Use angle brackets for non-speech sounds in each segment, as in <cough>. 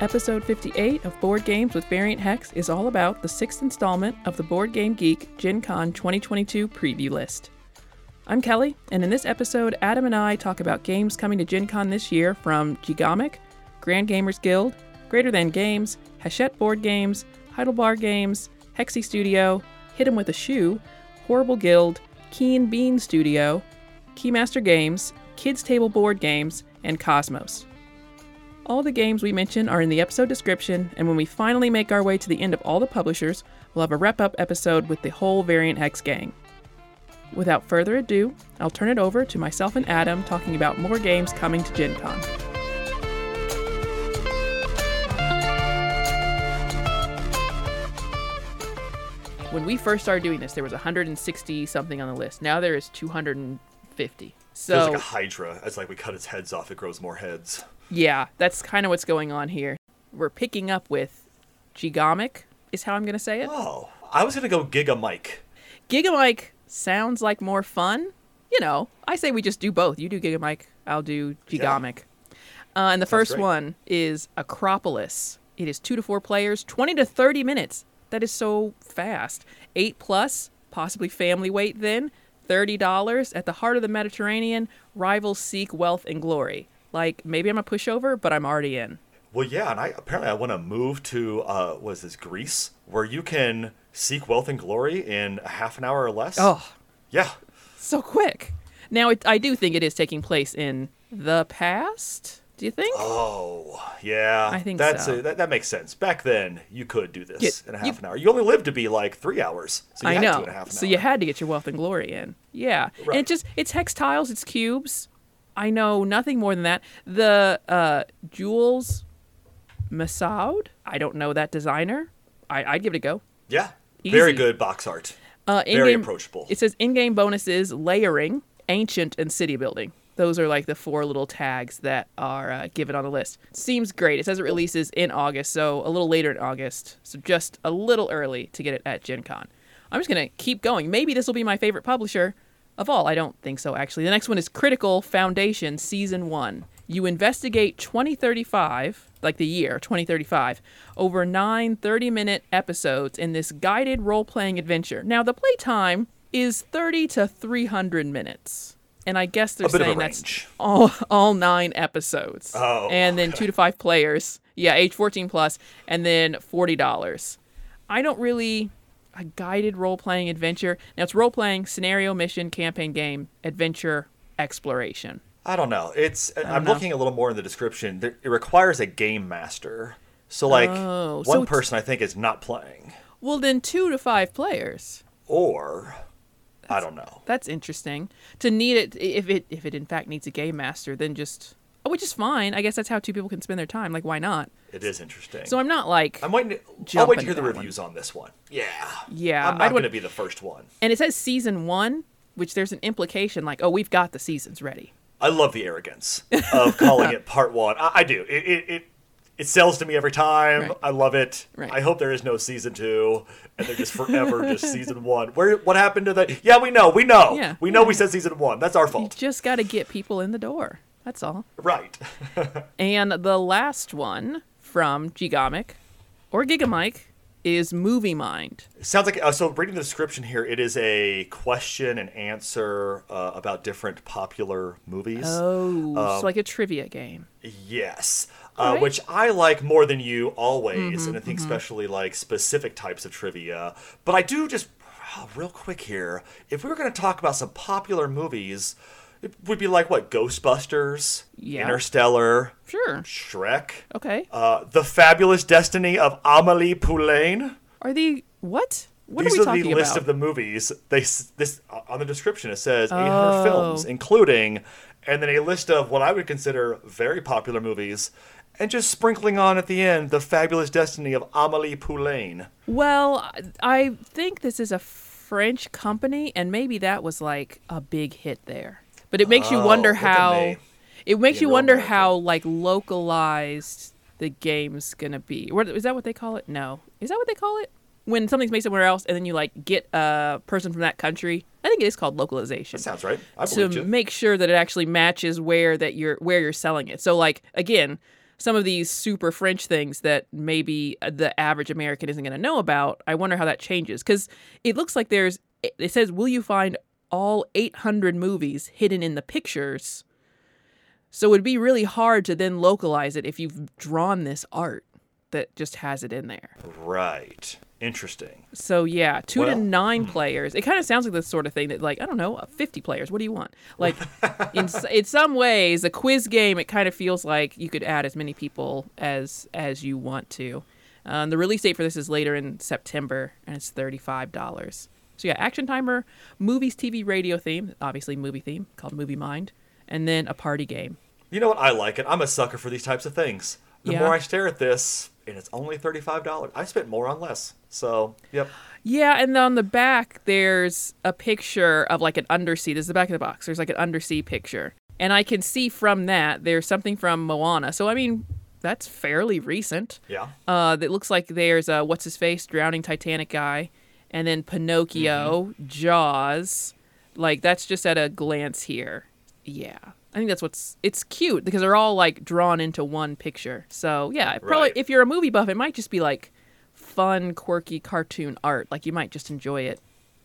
Episode 58 of Board Games with Variant Hex is all about the sixth installment of the Board Game Geek Gen Con 2022 preview list. I'm Kelly, and in this episode, Adam and I talk about games coming to Gen Con this year from Gigamic, Grand Gamers Guild, Greater Than Games, Hachette Board Games, Heidelbar Games, Hexy Studio, Hit 'em with a Shoe, Horrible Guild, Keen Bean Studio, Keymaster Games, Kids Table Board Games, and Kosmos. All the games we mention are in the episode description, and when we finally make our way to the end of all the publishers, we'll have a wrap up episode with the whole Variant Hex gang. Without further ado, I'll turn it over to myself and Adam talking about more games coming to Gen Con. When we first started doing this, there was 160 something on the list. Now there is 250. So Feels like a hydra. It's like we cut its heads off, it grows more heads. Yeah, that's kind of what's going on here. We're picking up with Gigamic, is how I'm going to say it. Oh, I was gonna go Giga Mike. Gigamike sounds like more fun. You know, I say we just do both. You do Gigamike, I'll do Gigamic. Uh, and the first great. one is Acropolis. It is two to four players, 20 to 30 minutes. That is so fast. Eight plus, possibly family weight then. $30 at the heart of the Mediterranean. Rivals seek wealth and glory. Like, maybe I'm a pushover, but I'm already in. Well, yeah, and I apparently I want to move to uh, what is this Greece, where you can seek wealth and glory in a half an hour or less. Oh, yeah, so quick. Now, it, I do think it is taking place in the past. Do you think? Oh, yeah. I think that's so. A, that, that makes sense. Back then, you could do this in a half you- an hour. You only lived to be like three hours, so you I had know. two and a half an so hour. you had to get your wealth and glory in. Yeah. And Right. it just it's hex tiles, it's cubes. I know nothing more than that. The uh Jules Messaud, I don't know that designer. I, I'd give it a go. yeah, very good box art. Uh, Very approachable. It says in-game bonuses, layering, ancient, and city building. Those are like the four little tags that are uh, given on the list. Seems great. It says it releases in August, so a little later in August. So just a little early to get it at Gen Con. I'm just going to keep going. Maybe this will be my favorite publisher of all. I don't think so, actually. The next one is Critical Foundation Season 1. You investigate 2035, like the year 2035, over nine 30 minute episodes in this guided role playing adventure. Now, the playtime is 30 to 300 minutes. And I guess they're A bit of a saying that's all, all nine episodes. Oh, And then two to five players. Yeah, age 14 plus, and then $40. I don't really. A guided role playing adventure. Now, it's role playing, scenario, mission, campaign game, adventure, exploration. I don't know. It's I'm know. looking a little more in the description. It requires a game master. So like Oh, so one person I think is not playing. Well, then two to five players. Or I don't know. That's interesting. To need it, if it if it in fact needs a game master, then just which is fine. I guess that's how two people can spend their time. Like, why not? It is interesting. So I'm not like, I'm waiting. To, I'll wait to hear the that one. reviews on this one. Yeah. Yeah, I'm not want- going to be the first one. and it says season one, which there's an implication like, oh, we've got the seasons ready. I love the arrogance of calling <laughs> it part one. I, I do. It, it it it sells to me every time. Right. I love it. Right. I hope there is no season two, and they're just forever just <laughs> season one. Where what happened to that? Yeah, we know. We know. Yeah, We know. We said season one. That's our You fault. just got to get people in the door. That's all. Right. <laughs> And the last one from Gigamic or Gigamike is Movie Mind. Sounds like uh, so. Reading the description here, it is a question and answer uh, about different popular movies. Oh, Um, so like a trivia game. Yes. Uh, Alright. Which I like more than you always, Mm-hmm, and I think especially like specific types of trivia. But I do just <sighs> real quick here. If we were going to talk about some popular movies, it would be like what Ghostbusters, Yeah. Interstellar, Sure. Shrek, Okay. uh, The Fabulous Destiny of Amelie Poulain. Are the what? What These are we are the list about? of the movies. They this uh, on the description it says 800 Oh. films, including, and then a list of what I would consider very popular movies, and just sprinkling on at the end the fabulous destiny of Amelie Poulain. well, I think this is a French company, and maybe that was like a big hit there. But it makes you Oh, wonder how. It makes you wonder how like localized the game's gonna be. What is that? What they call it? No, is that what they call it? When something's made somewhere else, and then you like get a person from that country. I think it is called localization. That sounds right. I to you. make sure that it actually matches where that you're where you're selling it. So like again, some of these super French things that maybe uh, the average American isn't going to know about. I wonder how that changes because it looks like there's. It says, "Will you find all 800 movies hidden in the pictures?" So it'd be really hard to then localize it if you've drawn this art that just has it in there. Right. Interesting. So yeah, two to Well- nine players. It kind of sounds like the sort of thing that, like, I don't know, uh, fifty players. What do you want? <laughs> Like, in in some ways, a quiz game. It kind of feels like you could add as many people as as you want to. Um, the release date for this is later in September, and it's thirty five dollars. So yeah, action timer, movies, TV, radio theme, obviously movie theme called Movie Mind, and then a party game. You know what? I like it. I'm a sucker for these types of things. The Yeah. more I stare at this, and it's only $35, I spent more on less. So, yep. Yeah, and on the back there's a picture of like an undersea. This is the back of the box. There's like an undersea picture. And I can see from that there's something from Moana. So I mean, that's fairly recent. Yeah. Uh that looks like there's a what's his face drowning Titanic guy and then Pinocchio, mm-hmm. Jaws. Like that's just at a glance here. Yeah. I think that's what's it's cute because they're all like drawn into one picture. So, yeah, it probably Right. if you're a movie buff, it might just be like fun, quirky cartoon art. Like you might just enjoy it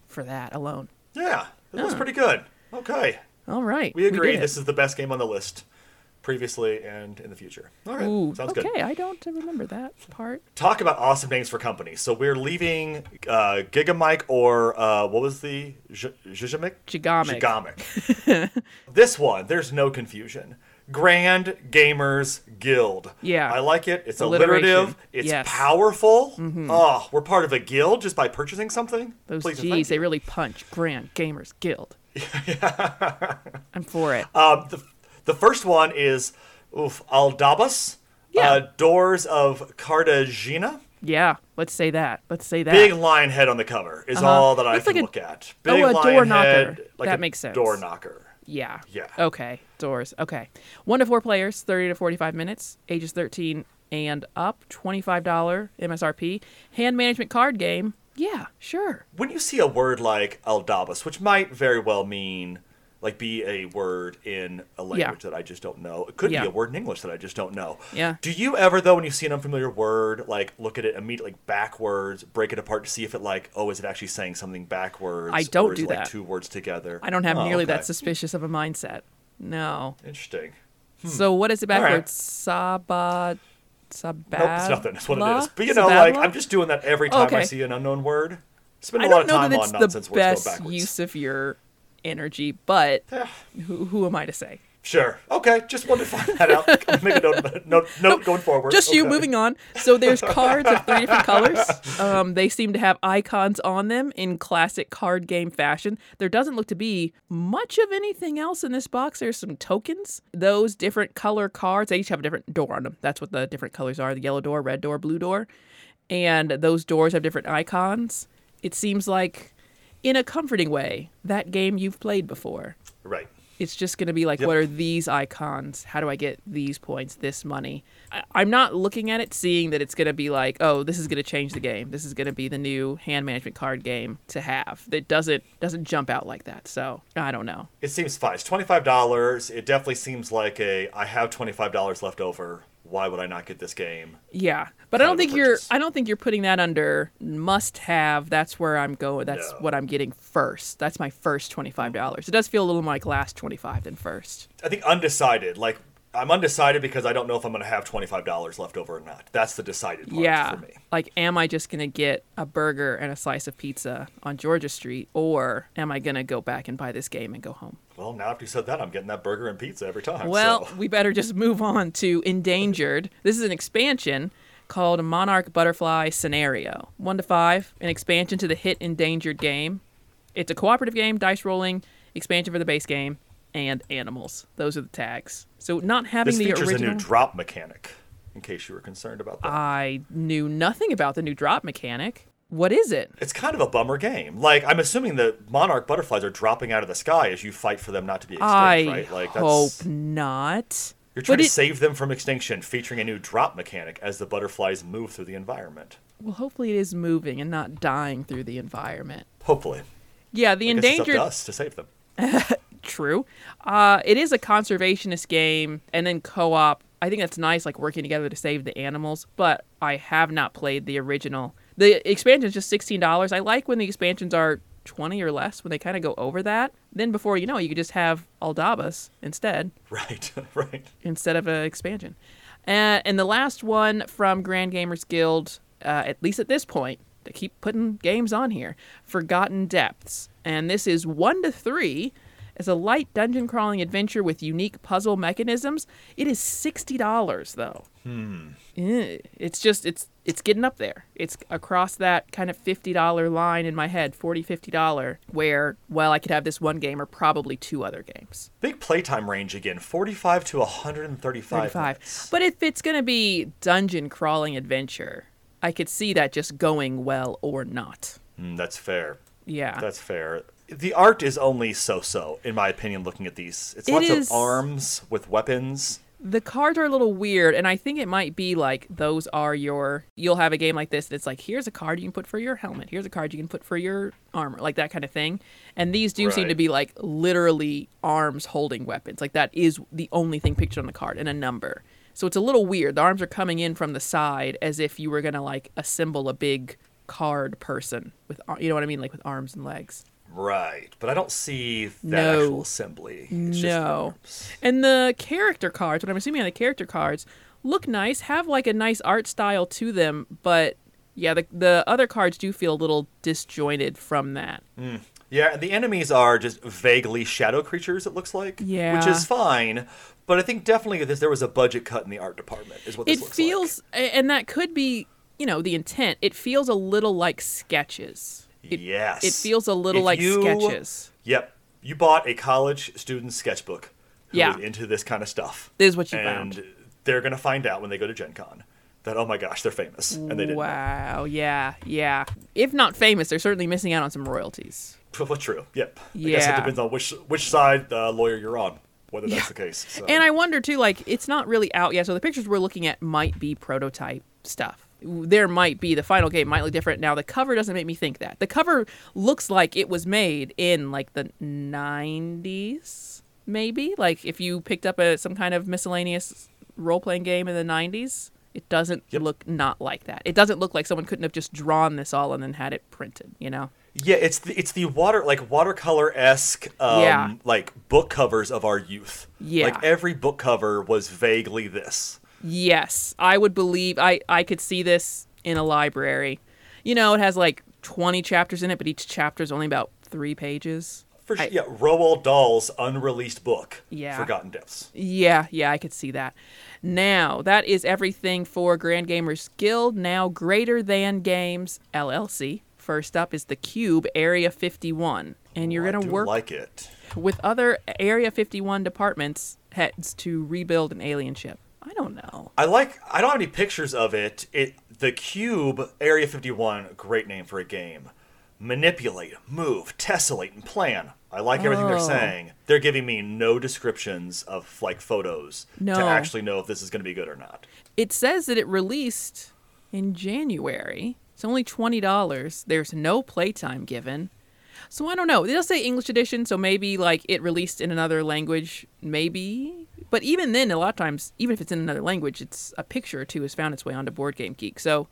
for that alone. Yeah. It was Huh. Oh. pretty good. Okay. All right. We agree. it. this is the best game on the list, previously and in the future. All right. Ooh, Sounds okay, good. Okay, I don't remember that part. Talk about awesome names for companies. So we're leaving uh, Gigamike or uh, what was the J- Jijamic? Gigamic. Gigamic. <laughs> this one, there's no confusion. Grand Gamers Guild. Yeah. I like it. It's alliterative. It's Yes. Mm-hmm. powerful. Oh, we're part of a guild just by purchasing something. Those Please G's, they really punch. Grand Gamers Guild. <laughs> I'm for it. Um, the, the first one is oof, Aldabas. Yeah. Uh, Doors of Cartagena. Yeah, let's say that. Let's say that. Big lion head on the cover is Uh-huh. all that I Looks can like a- look at. oh, a lion door knocker. head, like That makes sense. Door knocker. Yeah. Yeah. Okay. Doors. Okay. One to four players, 30 to 45 minutes, ages 13 and up, $25 MSRP. Hand management card game. Yeah, sure. When you see a word like Aldabas, which might very well mean like be a word in a language that I just don't know. It could Yeah. be a word in English that I just don't know. Yeah. Do you ever though when you see an unfamiliar word, like look at it immediately backwards, break it apart to see if it like, oh, is it actually saying something backwards? I don't do it, like that. two words together. I don't have Oh, nearly okay. that suspicious of a mindset. No. Interesting. So what is it Hmm. All right. backwards? Saba Sabad. Nope, it's nothing. That's what it is. But you know, like I'm just doing that every time I see an unknown word. Spend a lot of time on nonsense the words going backwards. use of your energy, but <sighs> who, who am I to say? Sure. Okay. Just wanted to find that out. <laughs> Make a note, note, note going forward. Just you moving on. So there's <laughs> cards of three different colors. Um, they seem to have icons on them in classic card game fashion. There doesn't look to be much of anything else in this box. There's some tokens. Those different color cards, they each have a different door on them. That's what the different colors are the yellow door, red door, blue door. And those doors have different icons. It seems like, in a comforting way, that game you've played before. Right. It's just going to be like, Yep. what are these icons? How do I get these points, this money? I, I'm not looking at it seeing that it's going to be like, oh, this is going to change the game. This is going to be the new hand management card game to have. That doesn't doesn't jump out like that. So I don't know. It seems fine. It's twenty five dollars. It definitely seems like a. I have twenty five dollars left over. Why would I not get this game? Yeah, but I don't think you're. I don't think you're putting that under must have. That's where I'm going. That's No. what I'm getting first. That's my first twenty five dollars. It does feel a little more like last twenty five than first. I think undecided. Like I'm undecided because I don't know if I'm going to have twenty five dollars left over or not. That's the decided part yeah. for me. Like, am I just gonna get a burger and a slice of pizza on Georgia Street, or am I gonna go back and buy this game and go home? Well, now after you said that, I'm getting that burger and pizza every time. Well, so. we better just move on to Endangered. This is an expansion called Monarch Butterfly Scenario. One to five, an expansion to the hit Endangered game. It's a cooperative game, dice rolling, expansion for the base game, and animals. Those are the tags. So not having this the features original. a new drop mechanic. In case you were concerned about that. I knew nothing about the new drop mechanic. What is it? it's kind of a bummer game. Like I'm assuming the monarch butterflies are dropping out of the sky as you fight for them not to be extinct, I right? Like hope that's not. you're trying to save them from extinction, featuring a new drop mechanic as the butterflies move through the environment. Well, hopefully it is moving and not dying through the environment. Hopefully, Yeah, the guess it's up endangered. to us to save them. <laughs> True. Uh, it is a conservationist game and then co-op I think that's nice, like working together to save the animals. But I have not played the original. The expansion is just sixteen dollars. I like when the expansions are twenty or less when they kind of go over that. Then before you know, it, you could just have Aldabas instead <laughs> Right, <laughs> right. instead of an expansion. Uh, and the last one from Grand Gamers Guild, uh, at least at this point, they keep putting games on here Forgotten Depths. And this is one to three. It's a light dungeon crawling adventure with unique puzzle mechanisms. It is sixty dollars though. Hmm. It's just it's it's getting up there. It's across that kind of fifty dollar line in my head, 40 50 dollar, where well I could have this one game or probably two other games. Big playtime range again, 45 to 135 35. But if it's going to be dungeon crawling adventure, I could see that just going well or not. Mm, that's fair. Yeah. That's fair. The art is only so-so, in my opinion. Looking at these, it's It lots is- of arms with weapons. the cards are a little weird, and I think it might be like those are your. You'll have a game like this that's like, here's a card you can put for your helmet, here's a card you can put for your armor, like that kind of thing. And these do seem to be like literally arms holding weapons. Like that is the only thing pictured on the card, and a number. So it's a little weird. The arms are coming in from the side as if you were going to like assemble a big card person with, you know what I mean? Like with arms and legs. Right, but I don't see that No. actual assembly. It's No. And the character cards, what I'm assuming are the character cards, look nice, have like a nice art style to them, but yeah, the the other cards do feel a little disjointed from that. Mm. Yeah, and the enemies are just vaguely shadow creatures. It looks like. Yeah. Which is fine, but I think definitely this, there was a budget cut in the art department. Is what this It feels a- and that could be, you know, the intent. It feels a little like sketches. It, yes. It feels a little If like you- sketches. Yep. You bought a college student sketchbook. Who Yeah. into this kind of stuff. This is what you and found. they're gonna find out when they go to Gen Con that oh my gosh they're famous and they didn't. know. Wow, yeah, yeah. If not famous, they're certainly missing out on some royalties. Well, true. Yep. I guess it depends on which which side uh, lawyer you're on, whether that's Yeah. the case. So. And I wonder too, like it's not really out yet, so the pictures we're looking at might be prototype stuff. There might be the final game might look different. Now the cover doesn't make me think that. The cover looks like it was made in like the '90s, maybe. Like if you picked up a some kind of miscellaneous role playing game in the '90s, it doesn't Yep. look not like that. It doesn't look like someone couldn't have just drawn this all and then had it printed. You know? Yeah, it's the it's the water like watercolor esque um, Yeah. like book covers of our youth. Yeah. Like every book cover was vaguely this. Yes, I would believe I I could see this in a library. You know, it has like 20 chapters in it, but each chapter is only about 3 pages. For I- yeah, Roald Dahl's unreleased book, Yeah. Forgotten Depths. Yeah, yeah, I could see that. Now, that is everything for Grand Gamers Guild, now Greater Than Games LLC. First up is the Cube Area 51. And you're oh, I going to work like it. with other Area 51 departments heads to rebuild an alien ship. I don't know. I like. I don't have any pictures of it. It the cube Area 51. Great name for a game. Manipulate, move, tessellate, and plan. I like everything they're Oh. saying. They're giving me no descriptions of like photos No. to actually know if this is going to be good or not. It says that it released in January. It's only $20. There's no playtime given. So I don't know. They'll say English edition, so maybe like it released in another language, maybe. But even then, a lot of times, even if it's in another language, it's a picture or two has found its way onto Board Game Geek. So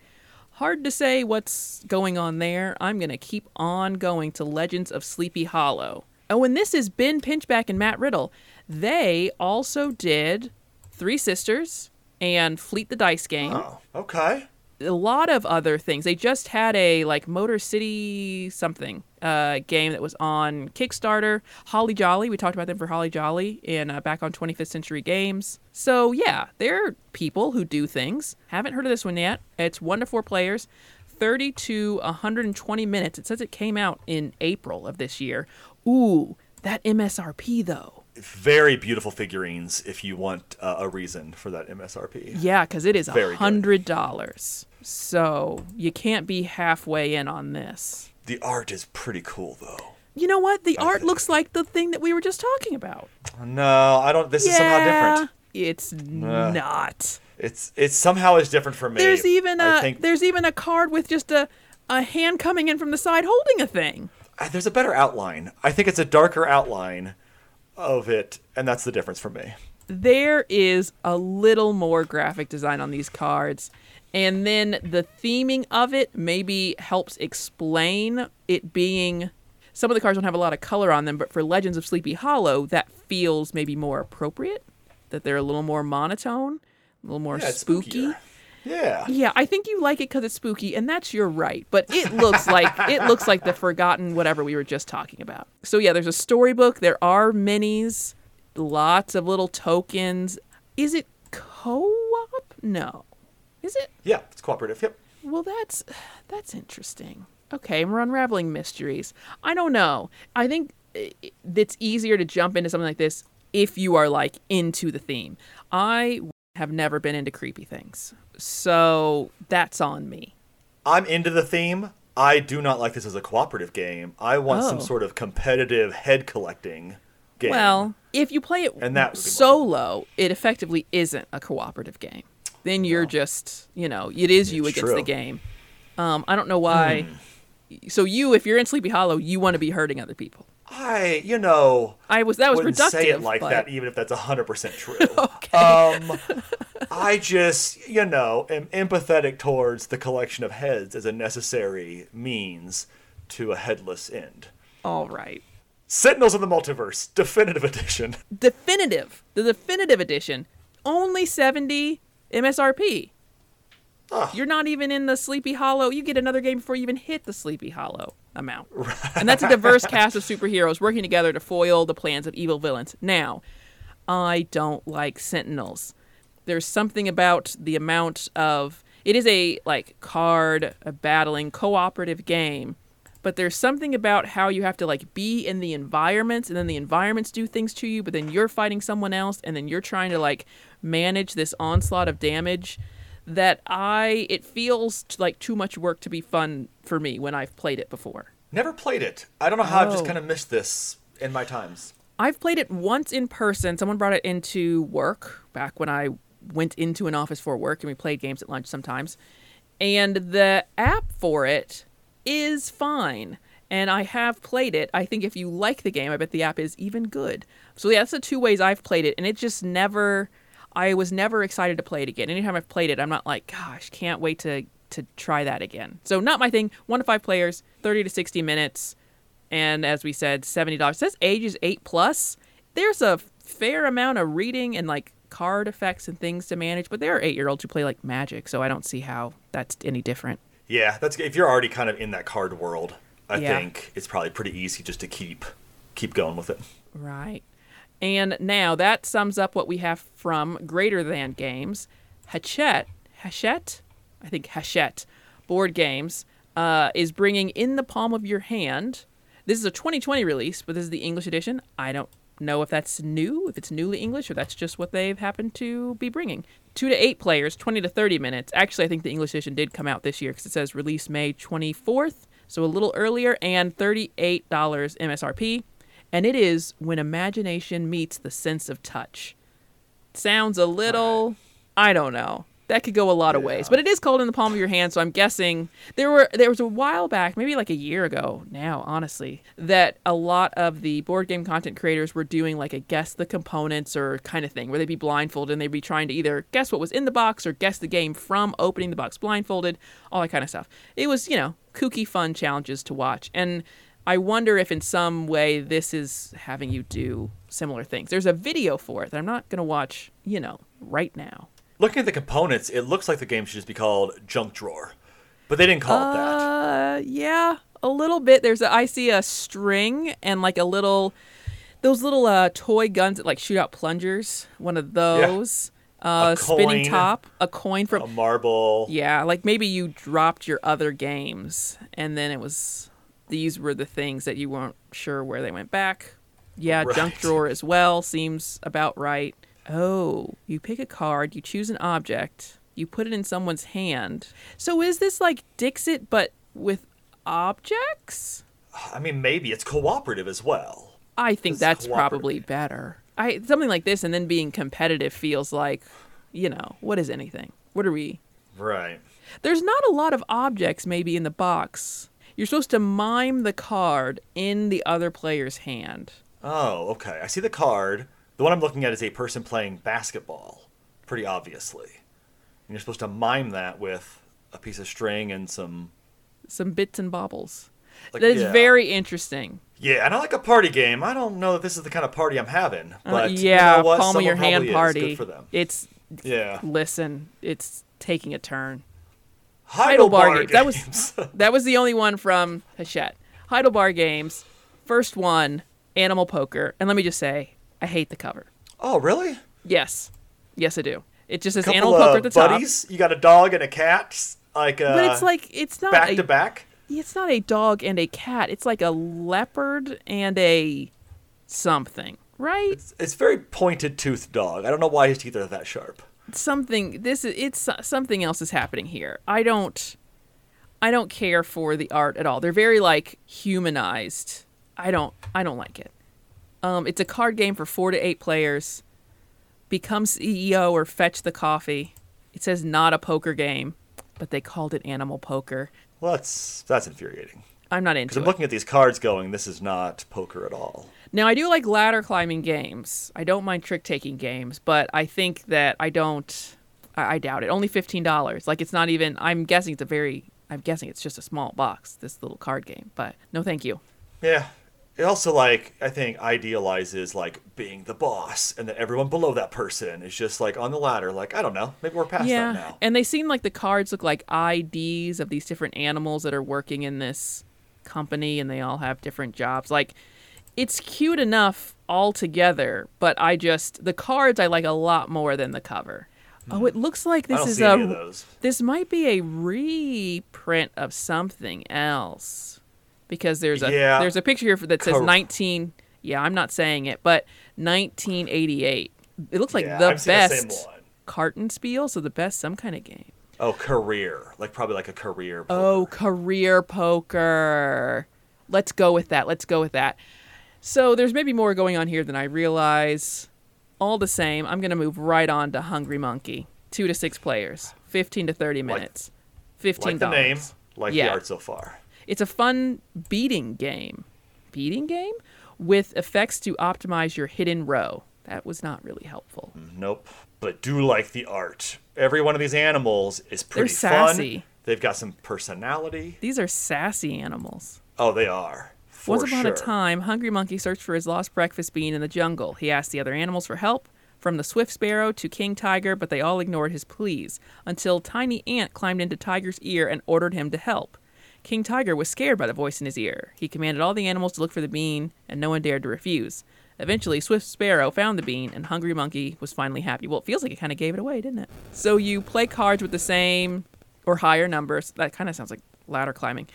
hard to say what's going on there. I'm gonna keep on going to Legends of Sleepy Hollow. Oh, and this is Ben Pinchback and Matt Riddle. They also did Three Sisters and Fleet the Dice Game Oh, okay. a lot of other things. They just had a like Motor City something uh, game that was on Kickstarter. Holly Jolly, we talked about them for Holly Jolly in uh, back on 25th Century Games. So yeah, they're people who do things. Haven't heard of this one yet. It's one to four players. 30 to 120 minutes. It says it came out in April of this year. Ooh, that MSRP though. Very beautiful figurines. If you want uh, a reason for that MSRP. Yeah, because it is a Very hundred dollars. So you can't be halfway in on this. The art is pretty cool though. You know what? The art looks like the thing that we were just talking about. No, I don't. This is somehow different. It's not. It's it's somehow is different for me. There's even I a think there's even a card with just a a hand coming in from the side holding a thing. uh, there's a better outline. I think it's a darker outline of it, and that's the difference for me. there is a little more graphic design on these cards. And then the theming of it maybe helps explain it being. Some of the cards don't have a lot of color on them, but for Legends of Sleepy Hollow, that feels maybe more appropriate. That they're a little more monotone, a little more Yeah, spooky. spookier. Yeah. Yeah, I think you like it because it's spooky, and that's your right. But it looks like <laughs> it looks like the forgotten whatever we were just talking about. So yeah, there's a storybook. There are minis, lots of little tokens. Is it co-op? No, is it? Yeah, it's cooperative. Yep. Well, that's that's interesting. Okay, we're unraveling mysteries. I don't know. I think it's easier to jump into something like this if you are like into the theme. I have never been into creepy things, so that's on me. I'm into the theme. I do not like this as a cooperative game. I want some Oh. sort of competitive head collecting game. Well, if you play it And that would be more solo, it effectively isn't a cooperative game. Then you're just, you know, it is you It's against the game. Um, I don't know why. Hmm. So you, if you're in Sleepy Hollow, you want to be hurting other people. I, you know, I was that was wouldn't reductive. say it like but- that, even if that's hundred percent true. <laughs> Okay. Um, I just, you know, am empathetic towards the collection of heads as a necessary means to a headless end. All right. Sentinels of the Multiverse, definitive edition. Definitive. The definitive edition. Only 70 MSRP. You're not even in the Sleepy Hollow. You get another game before you even hit the Sleepy Hollow amount. And that's a diverse cast of superheroes working together to foil the plans of evil villains. Now, I don't like Sentinels. There's something about the amount of it is a like card a battling cooperative game, but there's something about how you have to like be in the environments and then the environments do things to you, but then you're fighting someone else and then you're trying to like manage this onslaught of damage that I it feels like too much work to be fun for me when I've played it before. Never played it. I don't know how I've just Oh. kind of missed this in my times. I've played it once in person. Someone brought it into work back when I went into an office for work and we played games at lunch sometimes. And the app for it is fine. And I have played it. I think if you like the game, I bet the app is even good. So yeah, that's the two ways I've played it. And it just never I was never excited to play it again. Anytime I've played it, I'm not like, gosh, can't wait to to try that again. So not my thing. One to five players, thirty to sixty minutes and as we said, seventy dollars. Says ages eight plus. There's a fair amount of reading and like card effects and things to manage, but there are eight year olds who play like Magic, so I don't see how that's any different. Yeah, that's if you're already kind of in that card world. I Yeah. think it's probably pretty easy just to keep keep going with it. Right. And now that sums up what we have from Greater Than Games. Hachette, Hachette, I think Hachette Board Games uh, is bringing In the Palm of Your Hand. This is a 2020 release, but this is the English edition. I don't know if that's new, if it's newly English, or that's just what they've happened to be bringing. Two to eight players, 20 to 30 minutes. Actually, I think the English edition did come out this year because it says release May 24th, so a little earlier, and $38 MSRP and it is when imagination meets the sense of touch. Sounds a little, I don't know. That could go a lot of ways, but it is cold in the palm of your hand. So I'm guessing there were there was a while back, maybe like a year ago now, honestly, that a lot of the board game content creators were doing like a guess the components or kind of thing, where they'd be blindfolded and they'd be trying to either guess what was in the box or guess the game from opening the box blindfolded, all that kind of stuff. It was you know kooky, fun challenges to watch, and I wonder if in some way this is having you do similar things. There's a video for it that I'm not going to watch, you know, right now. Looking at the components, it looks like the game should just be called Junk Drawer, but they didn't call it that. Uh, yeah, a little bit. There's a I see a string and like a little those little uh toy guns that like shoot out plungers. One of those. Uh, spinning coin. top, a coin from A marble. Yeah, like maybe you dropped your other games and then it was these were the things that you weren't sure where they went back. Yeah, junk drawer as well seems about right. Oh, you pick a card, you choose an object, you put it in someone's hand. So is this like Dixit but with objects? I mean, maybe it's cooperative as well. I think It's that's probably better. I something like this and then being competitive feels like, you know, what is anything? What are we Right. There's not a lot of objects maybe in the box. You're supposed to mime the card in the other player's hand. Oh, okay. I see the card. The one I'm looking at is a person playing basketball, pretty obviously. And you're supposed to mime that with a piece of string and some. Some bits and bobbles. Like, that is yeah. very interesting. Yeah, and I like a party game. I don't know that this is the kind of party I'm having, Uh, but yeah, you know what? palm of your hand party. Good for them. It's Yeah. listen, it's taking a turn. Heidelbar games. That was <laughs> that was the only one from Hachette. Heidelbar Games. First one, Animal Poker. And let me just say, I hate the cover. oh, really? Yes. Yes, I do. It just says Couple Animal Poker at the top. buddies. You got a dog and a cat, like uh, But it's like it's not back a, to back. It's not a dog and a cat. It's like a leopard and a something, right? It's very pointed toothed dog. I don't know why his teeth are that sharp. something this is it's something else is happening here i don't i don't care for the art at all they're very like humanized i don't i don't like it um it's a card game for four to eight players become ceo or fetch the coffee it says not a poker game but they called it animal poker Well, that's that's infuriating. i'm not into. Because I'm it looking at these cards, going, this is not poker at all. Now, I do like ladder climbing games. I don't mind trick taking games, but I think that I don't. I, I doubt it. Only fifteen dollars. Like it's not even. I'm guessing it's a very. I'm guessing it's just a small box. This little card game, but no, thank you. Yeah. It also like I think idealizes like being the boss, and that everyone below that person is just like on the ladder. Like I don't know, maybe we're past that now. and they seem like the cards look like IDs of these different animals that are working in this company, and they all have different jobs. Like it's cute enough all together, but I just the cards I like a lot more than the cover. Oh, it mm-hmm. looks like. This is a any of those. this might be a reprint of something else because there's a Yeah. there's a picture here that says Cor- 19 yeah i'm not saying it but 1988 it looks like Yeah, the the best same carton spiel so the best some kind of game Oh, career, like probably like a career. Oh, poker. oh career poker let's go with that let's go with that so there's maybe more going on here than i realize all the same i'm going to move right on to hungry monkey two to six players 15 to 30 minutes 15 like the name, like Yeah. the art so far. It's a fun beating game. Beating game? With effects to optimize your hidden row. That was not really helpful. Nope. But do like the art. Every one of these animals is pretty sassy. fun. They've got some personality. These are sassy animals. Oh, they are. For Once upon sure. a time, Hungry Monkey searched for his lost breakfast bean in the jungle. He asked the other animals for help, from the swift sparrow to King Tiger, but they all ignored his pleas, until Tiny Ant climbed into Tiger's ear and ordered him to help. King Tiger was scared by the voice in his ear. He commanded all the animals to look for the bean, and no one dared to refuse. Eventually, Swift Sparrow found the bean, and Hungry Monkey was finally happy. Well, it feels like it kind of gave it away, didn't it? So you play cards with the same or higher numbers. That kind of sounds like ladder climbing.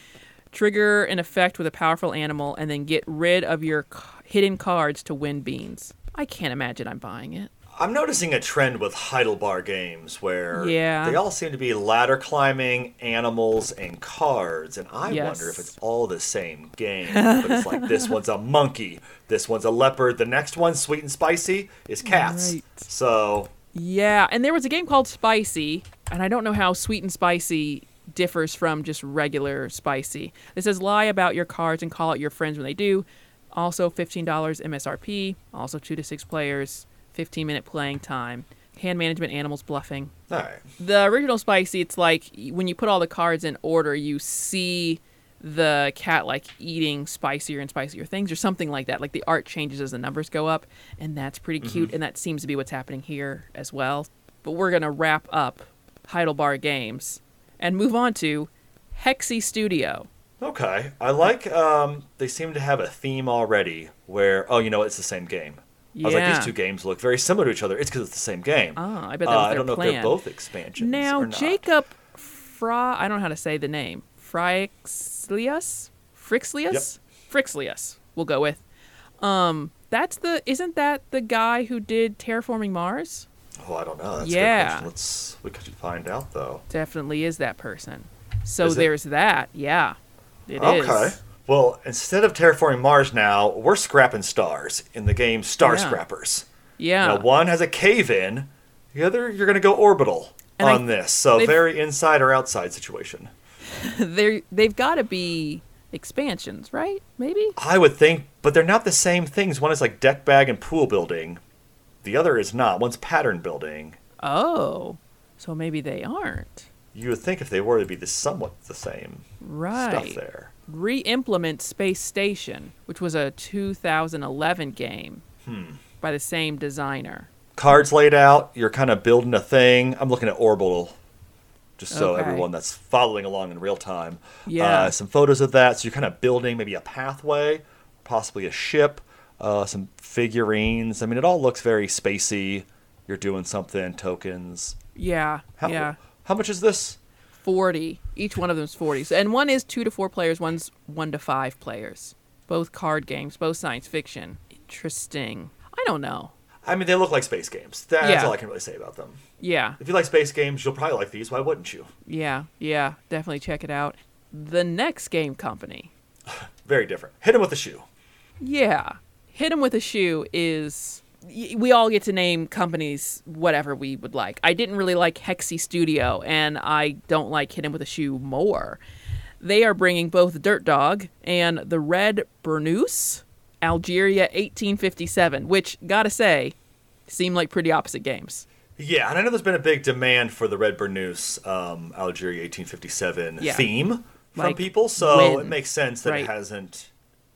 Trigger an effect with a powerful animal, and then get rid of your hidden cards to win beans. I can't imagine I'm buying it. I'm noticing a trend with Heidelbar games where Yeah. they all seem to be ladder climbing, animals, and cards. And I Yes. wonder if it's all the same game. but it's like this one's a <laughs> monkey, this one's a leopard, the next one, sweet and spicy, is cats. Right. So Yeah, and there was a game called Spicy, and I don't know how sweet and spicy differs from just regular spicy. It says lie about your cards and call out your friends when they do. Also $15 MSRP, also 2 to 6 players, 15 minute playing time. Hand management, animals bluffing. all right. The original spicy, it's like when you put all the cards in order, you see the cat like eating spicier and spicier things or something like that. Like the art changes as the numbers go up, and that's pretty cute. And that seems to be what's happening here as well. But we're gonna wrap up Heidelbar Games and move on to Hexy Studio. Okay. I like um they seem to have a theme already where oh you know it's the same game. I was like these two games look very similar to each other. It's because it's the same game. Ah, I bet that Uh, was I don't know plan. if they're both expansions. Now. Jacob Fra, I don't know how to say the name. Frixlius? Frixlius? Frixlius, we'll go with. Um, that's the, isn't that the guy who did Terraforming Mars? Oh, I don't know. That's Yeah. a good. Let's we could find out though. Definitely is that person. So Is it? there's that. Yeah, it is. Well, instead of terraforming Mars now, we're scrapping stars in the game Star Yeah. Scrappers. Yeah. Now, one has a cave in, the other you're going to go orbital And I- on this. So very inside or outside situation. <laughs> they they've got to be expansions, right? Maybe. I would think, but they're not the same things. One is like deck bag and pool building, The other is not. One's pattern building. Oh, so maybe they aren't. You would think if they were, it'd be the somewhat the same Right. stuff there. Re-implement Space Station, which was a 2011 game Hmm. by the same designer. Cards laid out. You're kind of building a thing. I'm looking at Orbital, just so Okay. everyone that's following along in real time. Yeah. Uh, some photos of that. So you're kind of building maybe a pathway, possibly a ship, uh, some figurines. I mean, it all looks very spacey. You're doing something, tokens. Yeah, How, yeah. How much is this? 40. Each one of them's 40. So, and one is two to four players, one's one to five players. Both card games, both science fiction. Interesting. I don't know. I mean, they look like space games. That's Yeah. all I can really say about them. Yeah, If you like space games, you'll probably like these. Why wouldn't you? yeah, yeah. Definitely check it out. The next game company. <laughs> Very different. Hit him with a shoe. Yeah. Hit 'em with a shoe is. We all get to name companies whatever we would like. I didn't really like Hexy Studio, and I don't like Hit 'em with a shoe more. They are bringing both Dirt Dog and the Red Burnous, Algeria 1857, which, gotta say, seem like pretty opposite games. Yeah, and I know there's been a big demand for the Red Burnous um, Algeria 1857 Yeah. theme from Like, people, so when? it makes sense that Right. it hasn't,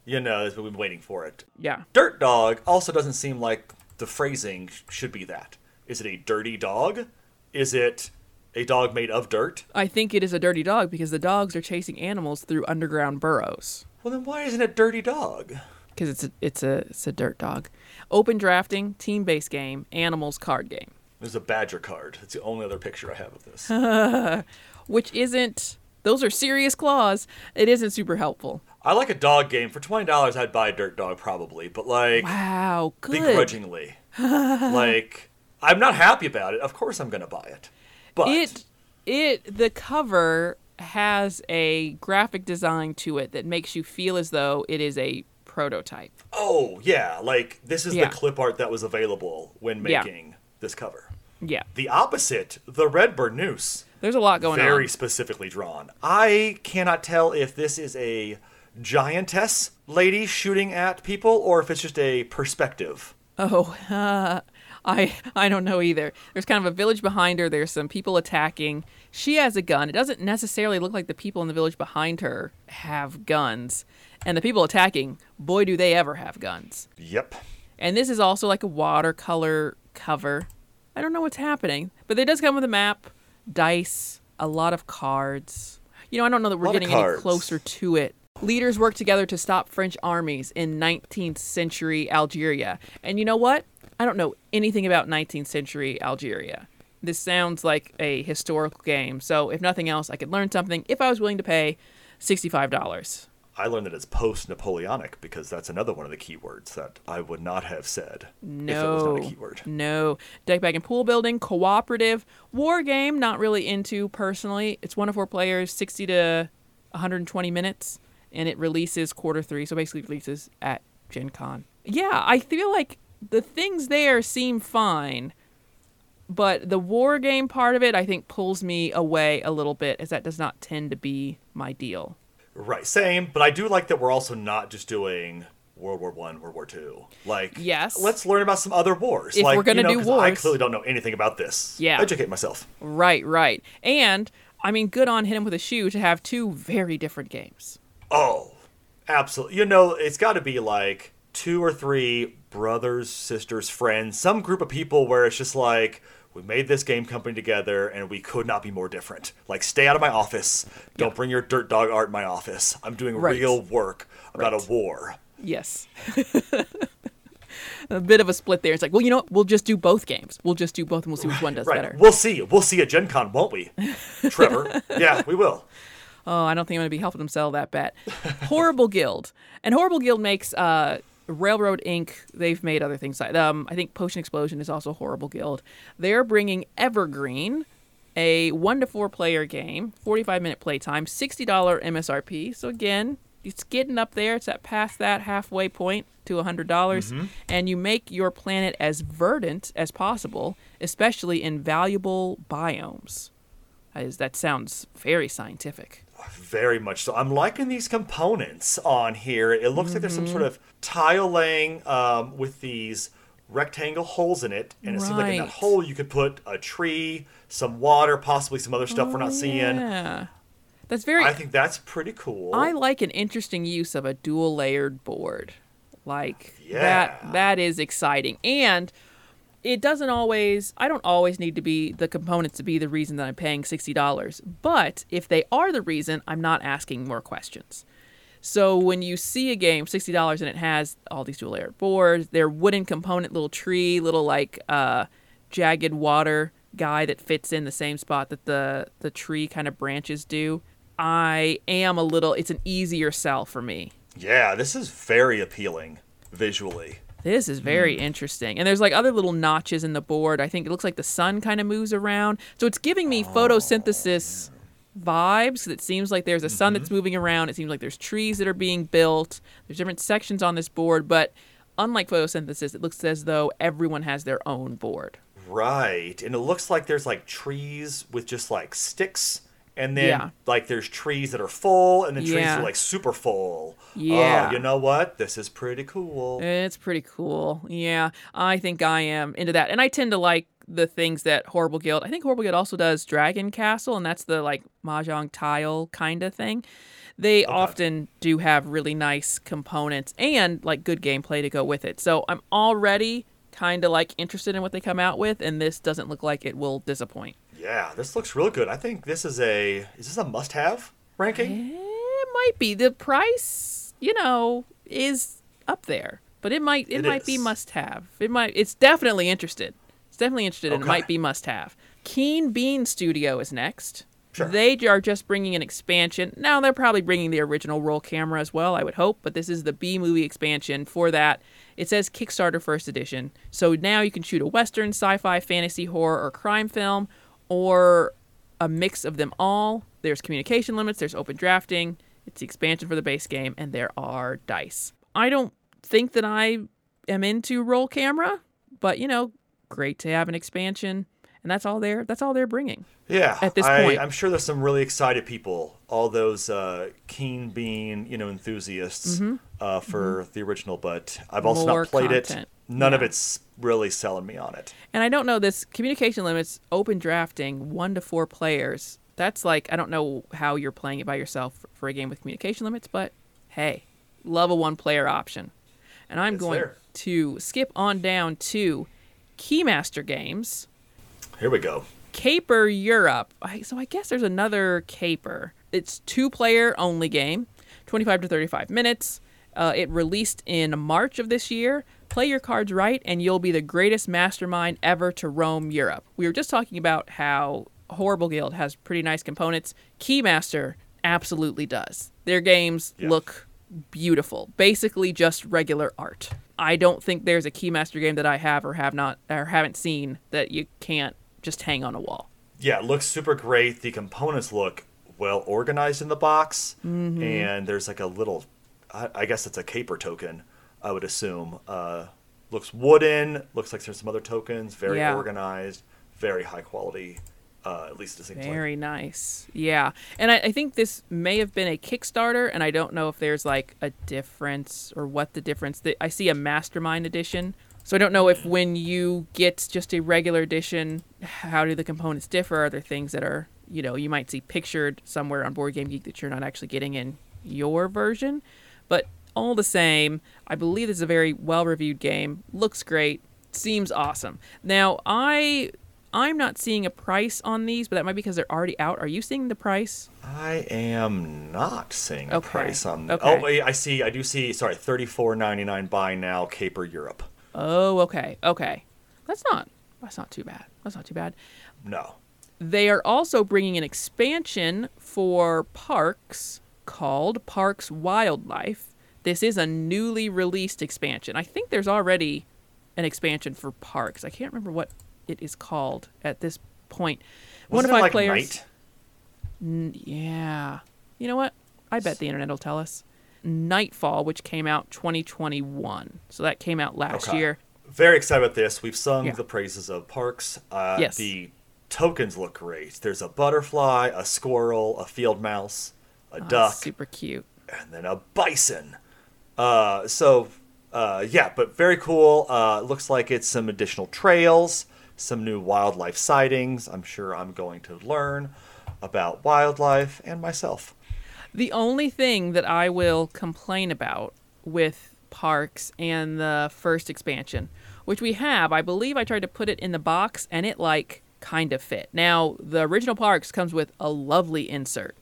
you know, we've been waiting for it. Yeah. Dirt Dog also doesn't seem like the phrasing should be that. Is it a dirty dog? Is it a dog made of dirt? I think it is a dirty dog because the dogs are chasing animals through underground burrows. Well, then why isn't it Dirty Dog? because it's a, it's a it's a dirt dog. Open drafting, team based game, animals card game, There's a badger card. It's the only other picture I have of this. <laughs> which isn't. Those are serious claws. It isn't super helpful. I like a dog game. For $20, I'd buy a Dirt Dog probably, but like. Wow, good. begrudgingly. <laughs> like I'm not happy about it. Of course I'm going to buy it. But It it the cover has a graphic design to it that makes you feel as though it is a prototype. oh yeah, like this is Yeah. the clip art that was available when Yeah. making this cover. Yeah, The opposite, the red Burnous, there's a lot going very on. Very specifically drawn. I cannot tell if this is a giantess lady shooting at people or if it's just a perspective. Oh, <laughs> I I don't know either. There's kind of a village behind her. There's some people attacking. She has a gun. It doesn't necessarily look like the people in the village behind her have guns. And the people attacking, boy, do they ever have guns. Yep. And this is also like a watercolor cover. I don't know what's happening, but it does come with a map, dice, a lot of cards. You know, I don't know that we're getting any closer to it. Leaders work together to stop French armies in 19th century Algeria. And you know what? I don't know anything about 19th century Algeria. This sounds like a historical game, so if nothing else, I could learn something if I was willing to pay $65. I learned that it's post-Napoleonic because that's another one of the keywords that I would not have said if it was No. not a keyword. No. Deck bag and pool building, cooperative, war game, not really into personally. It's one to four players, 60 to 120 minutes, and it releases quarter three, so basically releases at Gen Con. Yeah, I feel like the things there seem fine, but the war game part of it, I think, pulls me away a little bit, as that does not tend to be my deal. Right, same. But I do like that we're also not just doing World War One, World War Two. Like, Yes. let's learn about some other wars. If like, we're gonna you know, do 'cause I wars- clearly don't know anything about this. Yeah. educate myself. Right, right. And, I mean, good on Hit Him With a Shoe to have two very different games. Oh, absolutely. You know, it's got to be like two or three brothers, sisters, friends, some group of people where it's just like. We made this game company together and we could not be more different. Like, stay out of my office. Don't Yeah. bring your dirt dog art in my office. I'm doing Right. real work about Right. a war. Yes. <laughs> a bit of a split there. It's like, well, you know what? We'll just do both games. We'll just do both and we'll see which one does Right. better. We'll see. We'll see at Gen Con, won't we? <laughs> Trevor. yeah, we will. Oh, I don't think I'm going to be helping them sell that bet. Horrible <laughs> Guild. And Horrible Guild makes uh, Railroad Ink. They've made other things. like Um, I think Potion Explosion is also Horrible Guild. They're bringing Evergreen, a one to four player game, 45 minute playtime, $60 MSRP. So again, it's getting up there. It's at past that halfway point to $100. dollars And you make your planet as verdant as possible, especially in valuable biomes. That, is, that sounds very scientific. Very much so. I'm liking these components on here. It looks like there's some sort of tile laying um, with these rectangle holes in it, and it seems like in that hole you could put a tree, some water, possibly some other stuff we're not seeing. Oh, Yeah. That's very I think that's pretty cool. I like an interesting use of a dual layered board. Like Yeah. that that is exciting. And it doesn't always I don't always need to be the components to be the reason that I'm paying $60. But if they are the reason, I'm not asking more questions. So when you see a game $60 and it has all these dual layered boards, their wooden component little tree, little like uh jagged water guy that fits in the same spot that the the tree kind of branches do. I am a little it's an easier sell for me. yeah, this is very appealing visually. This is very mm. interesting. And there's like other little notches in the board. I think it looks like the sun kind of moves around. So it's giving me photosynthesis vibes it seems like there's a sun that's mm-hmm. moving around. It seems like there's trees that are being built. There's different sections on this board, but unlike photosynthesis, it looks as though everyone has their own board. Right. And it looks like there's like trees with just like sticks. And then Yeah. like there's trees that are full and then trees Yeah. are like super full. Yeah. Oh, you know what? This is pretty cool. It's pretty cool. Yeah, I think I am into that. And I tend to like the things that Horrible Guild. I think Horrible Guild also does Dragon Castle, and that's the like mahjong tile kind of thing. They often do have really nice components and like good gameplay to go with it. So I'm already kind of like interested in what they come out with, and this doesn't look like it will disappoint. Yeah, this looks real good. I think this is a is this a must have ranking? It might be the price, you know, is up there, but it might it, It might be must have. It might it's definitely interested. It's definitely interested and it might be must have. Keen Bean Studio is next. Sure. They are just bringing an expansion. Now they're probably bringing the original roll camera as well, I would hope, but this is the B movie expansion for that. It says Kickstarter first edition. So now you can shoot a western, sci-fi, fantasy, horror or crime film or a mix of them all. There's communication limits, there's open drafting, it's the expansion for the base game, and there are dice. I don't think that I am into roll camera, but you know, great to have an expansion, and that's all they're that's all they're bringing. Yeah. At this I, point. I'm sure there's some really excited people, all those uh, keen bean, you know, enthusiasts uh, for the original, but I've also Mm-hmm. More not played content. it. None of it's really selling me on it. And I don't know this communication limits, open drafting, one to four players. That's like I don't know how you're playing it by yourself for a game with communication limits, but hey, love a one player option. And I'm It's going there. to skip on down to Keymaster Games. Here we go. Caper Europe. I, so I guess there's another Caper. It's two player only game, 25 to 35 minutes. Uh, it released in March of this year. Play your cards right, and you'll be the greatest mastermind ever to roam Europe. We were just talking about how Horrible Guild has pretty nice components. Keymaster absolutely does. Their games Yeah. look beautiful, basically just regular art. I don't think there's a Keymaster game that I have or have not or haven't seen that you can't just hang on a wall. Yeah, it looks super great. The components look well organized in the box, Mm-hmm. and there's like a little, I, I guess it's a caper token. I would assume. Uh, looks wooden. Looks like there's some other tokens. Very Yeah. organized. Very high quality. Uh, at least it seems like. Very nice. Yeah. And I, I think this may have been a Kickstarter, and I don't know if there's like a difference or what the difference. I see a Mastermind edition. So I don't know if when you get just a regular edition, how do the components differ? Are there things that are, you know, you might see pictured somewhere on Board Game Geek that you're not actually getting in your version? But all the same, I believe this is a very well reviewed game. Looks great. Seems awesome. Now, I I'm not seeing a price on these, but that might be because they're already out. Are you seeing the price? I am not seeing a Okay. price on. Okay. Oh wait, I see. I do see. Sorry, thirty four ninety nine buy now. Caper Europe. Oh, okay. Okay. That's not that's not too bad. That's not too bad. No. They are also bringing an expansion for parks called Parks Wildlife. This is a newly released expansion. I think there's already an expansion for parks. I can't remember what it is called at this point. One Wasn't to it five like players. N- yeah. You know what? I bet the internet will tell us. Nightfall, which came out 2021. So that came out last Okay. year. Very excited about this. We've sung Yeah. the praises of parks. Uh, Yes. The tokens look great. There's a butterfly, a squirrel, a field mouse, a Ah, duck, super cute. and then a bison. Uh, so uh, yeah, but very cool. Uh, looks like it's some additional trails, some new wildlife sightings. I'm sure I'm going to learn about wildlife and myself. The only thing that I will complain about with parks and the first expansion, which we have, I believe I tried to put it in the box and it like kind of fit. Now, the original parks comes with a lovely insert,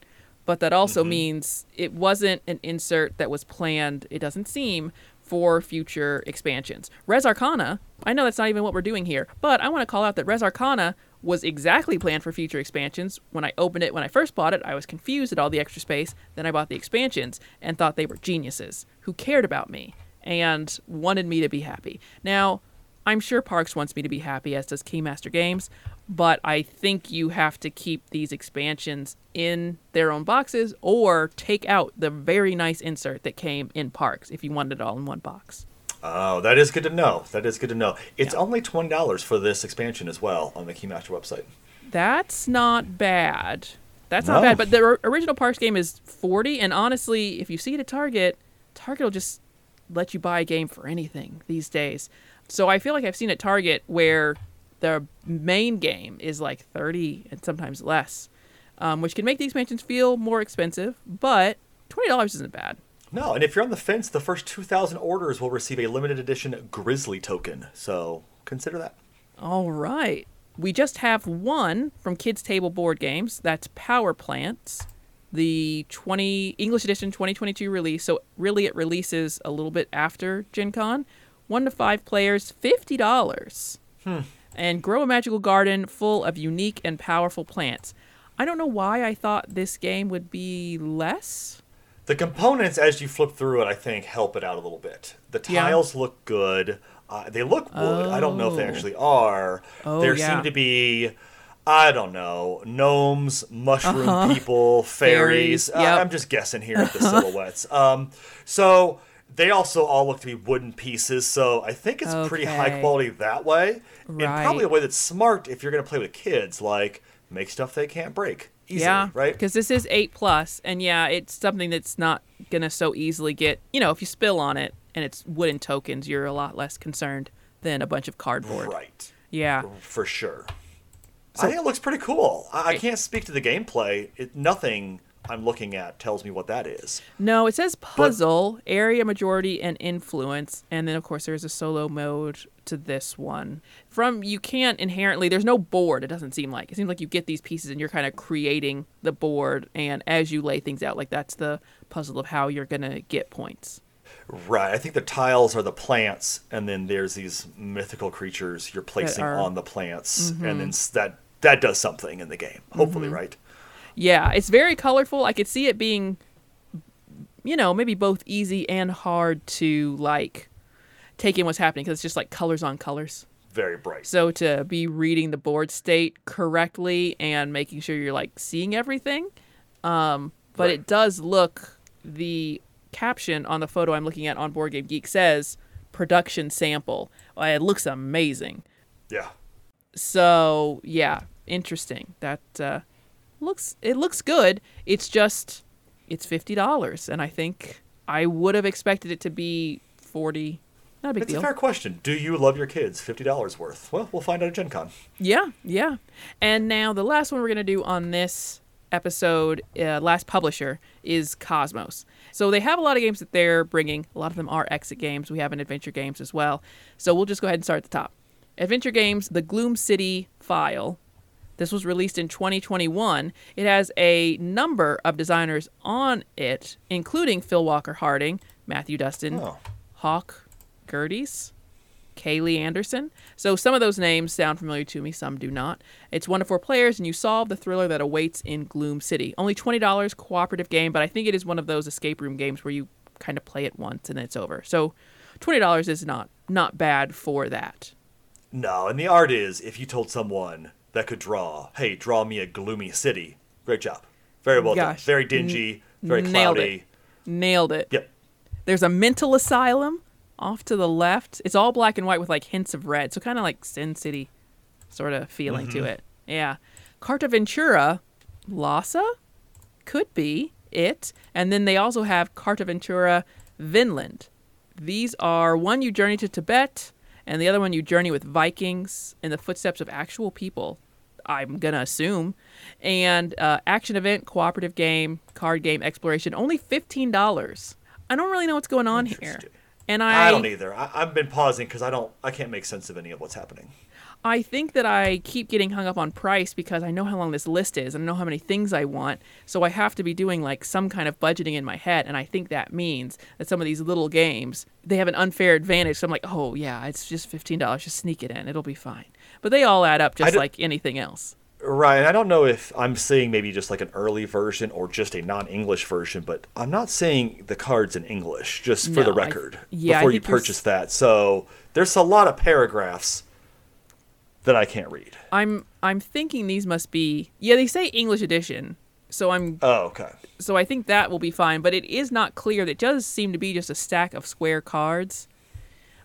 but that also mm-hmm. means it wasn't an insert that was planned, it doesn't seem, for future expansions. Res Arcana, I know that's not even what we're doing here, but I want to call out that Res Arcana was exactly planned for future expansions. When I opened it, when I first bought it, I was confused at all the extra space. Then I bought the expansions and thought they were geniuses who cared about me and wanted me to be happy. Now, I'm sure Parks wants me to be happy, as does Keymaster Games, but I think you have to keep these expansions in their own boxes or take out the very nice insert that came in Parks if you want it all in one box. Oh, that is good to know. That is good to know. It's yeah. only twenty dollars for this expansion as well on the Keymaster website. That's not bad. That's no. not bad. But the original Parks game is forty, and honestly, if you see it at Target, Target will just let you buy a game for anything these days. So I feel like I've seen at Target where the main game is like thirty and sometimes less, um, which can make the expansions feel more expensive. But twenty dollars isn't bad. No, and if you're on the fence, the first 2,000 orders will receive a limited edition Grizzly token. So consider that. All right. We just have one from Kids Table Board Games. That's Power Plants, the 20 English edition 2022 release. So really, it releases a little bit after Gen Con. One to five players, fifty dollars. Hmm. And grow a magical garden full of unique and powerful plants. I don't know why I thought this game would be less the components, as you flip through it, I think help it out a little bit. The tiles yeah. look good. Uh, they look wood. Oh. I don't know if they oh. actually are. Oh, there yeah. seem to be, I don't know, gnomes, mushroom uh-huh. people, <laughs> fairies. fairies. Uh, yep. I'm just guessing here at the <laughs> silhouettes. Um, so they also all look to be wooden pieces. So I think it's okay. pretty high quality that way. Right. And probably a way that's smart if you're going to play with kids, like make stuff they can't break. Easily, yeah, right. Because this is eight plus, and yeah, it's something that's not gonna so easily get. You know, if you spill on it and it's wooden tokens, you're a lot less concerned than a bunch of cardboard. Right. Yeah. For sure. So, I think it looks pretty cool. I, I can't speak to the gameplay. It, nothing I'm looking at tells me what that is. No, it says puzzle, but, area majority, and influence, and then of course there's a solo mode to this one. From you can't inherently there's no board. It doesn't seem like it seems like you get these pieces and you're kind of creating the board, and as you lay things out, like that's the puzzle of how you're gonna get points. Right. I think the tiles are the plants, and then there's these mythical creatures you're placing are, on the plants, mm-hmm. and then that that does something in the game. Hopefully, mm-hmm. right? Yeah, it's very colorful. I could see it being, you know, maybe both easy and hard to like take in what's happening because it's just like colors on colors. Very bright. So to be reading the board state correctly and making sure you're like seeing everything, um, but right. it does look the caption on the photo I'm looking at on Board Game Geek says production sample. It looks amazing. Yeah. So yeah, interesting. That uh, looks it looks good. It's just it's fifty dollars, and I think I would have expected it to be forty. Not a big it's deal. a fair question. Do you love your kids? Fifty dollars worth? Well, we'll find out at Gen Con. Yeah, yeah. And now the last one we're gonna do on this episode, uh, last publisher is Kosmos. So they have a lot of games that they're bringing. A lot of them are exit games. We have an adventure games as well. So we'll just go ahead and start at the top. Adventure games, the Gloom City file this was released in 2021. It has a number of designers on it, including Phil Walker Harding, Matthew Dunstan, oh. Hawk Gerdes, Kaylee Anderson. So some of those names sound familiar to me, some do not. It's one to four players, and you solve the thriller that awaits in Gloom City. Only $20 cooperative game, but I think it is one of those escape room games where you kind of play it once and then it's over. So $20 is not not bad for that. No, and the art is if you told someone that could draw. Hey, draw me a gloomy city. Great job. Very well Gosh. done. Very dingy. Very Nailed cloudy. It. Nailed it. Yep. There's a mental asylum off to the left. It's all black and white with like hints of red, so kind of like Sin City sort of feeling mm-hmm. to it. Yeah. Carta Ventura, Lhasa could be it, and then they also have Carta Ventura, Vinland. These are one you journey to Tibet, and the other one you journey with Vikings in the footsteps of actual people. I'm gonna assume, and uh, action event, cooperative game, card game, exploration. Only fifteen dollars. I don't really know what's going on here, and I I don't either. I, I've been pausing because I don't. I can't make sense of any of what's happening. I think that I keep getting hung up on price because I know how long this list is and I know how many things I want. So I have to be doing like some kind of budgeting in my head. And I think that means that some of these little games, they have an unfair advantage. So I'm like, oh, yeah, it's just $15. Just sneak it in. It'll be fine. But they all add up just like anything else. Right. I don't know if I'm seeing maybe just like an early version or just a non-English version, but I'm not seeing the cards in English. Just for the No, I- record, yeah, before you think you're s- purchase that. So there's a lot of paragraphs that I can't read. I'm I'm thinking these must be yeah they say English edition so I'm Oh, okay. so I think that will be fine but it is not clear that does seem to be just a stack of square cards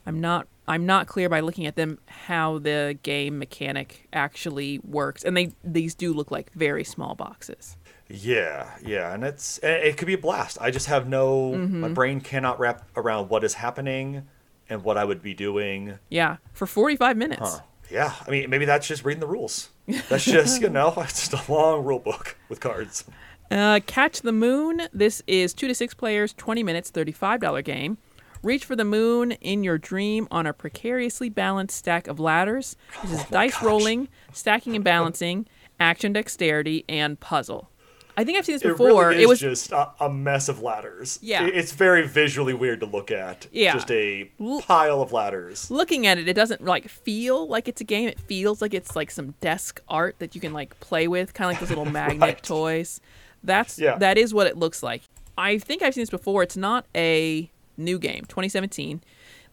I'm not I'm not clear by looking at them how the game mechanic actually works and they these do look like very small boxes Yeah, yeah, and it's it could be a blast. I just have no. Mm-hmm. My brain cannot wrap around what is happening and what I would be doing. yeah for 45 minutes Huh. Yeah, I mean, maybe that's just reading the rules. That's just you know, <laughs> it's just a long rule book with cards. Uh, Catch the Moon. This is two to six players, 20 minutes, $35 game. Reach for the moon in your dream on a precariously balanced stack of ladders. This is dice gosh. rolling, stacking and balancing, action dexterity, and puzzle. I think I've seen this It before. really is it was just a, a mess of ladders. Yeah. It- it's very visually weird to look at. Yeah. just a pile of ladders. looking at it. It doesn't like feel like it's a game. It feels like it's like some desk art that you can like play with, kind of like those little <laughs> magnet Right. toys. That's Yeah. that is what it looks like. I think I've seen this before. It's not a new game. 2017.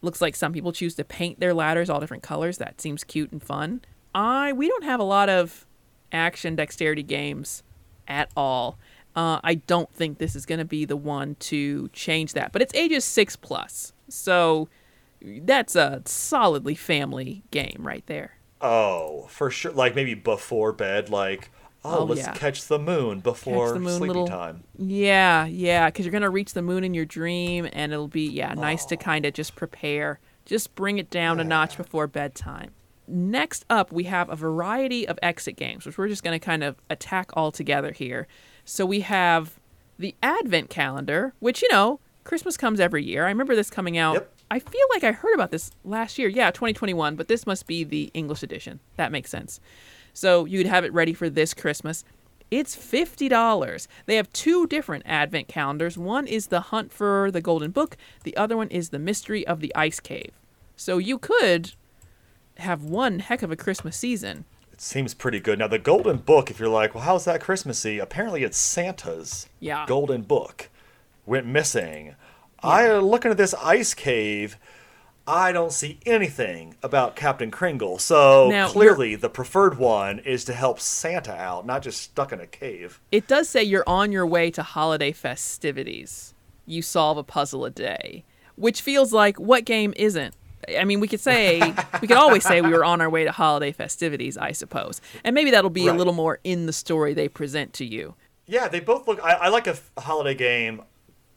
Looks like some people choose to paint their ladders all different colors. That seems cute and fun. I we don't have a lot of action dexterity games at all. Uh, I don't think this is going to be the one to change that. But it's ages six plus, so that's a solidly family game right there. Oh, for sure. Like maybe before bed. Like, oh, Oh, let's yeah. catch the moon before the moon, sleeping little- time. Yeah, yeah, because you're gonna reach the moon in your dream, and it'll be yeah nice to kind of just prepare, just bring it down a notch before bedtime. Next up, we have a variety of exit games, which we're just gonna kind of attack all together here. So we have the Advent calendar, which you know Christmas comes every year. I remember this coming out. Yep. I feel like I heard about this last year. Yeah, 2021, but this must be the English edition. That makes sense. So you'd have it ready for this Christmas. It's $50. They have two different advent calendars. One is the Hunt for the Golden Book, the other one is the Mystery of the Ice Cave. So you could have one heck of a Christmas season. It seems pretty good. Now, the Golden Book, if you're like, well, how's that Christmassy? Apparently, it's Santa's Yeah. Golden Book. Went missing. I looking at this ice cave. I don't see anything about Captain Kringle. So Now, clearly, the preferred one is to help Santa out, not just stuck in a cave. It does say you're on your way to holiday festivities. You solve a puzzle a day, which feels like what game isn't? I mean, we could say, we could always say we were on our way to holiday festivities, I suppose. And maybe that'll be a little more in the story they present to you. Yeah, they both look. I, I like a, f- a holiday game.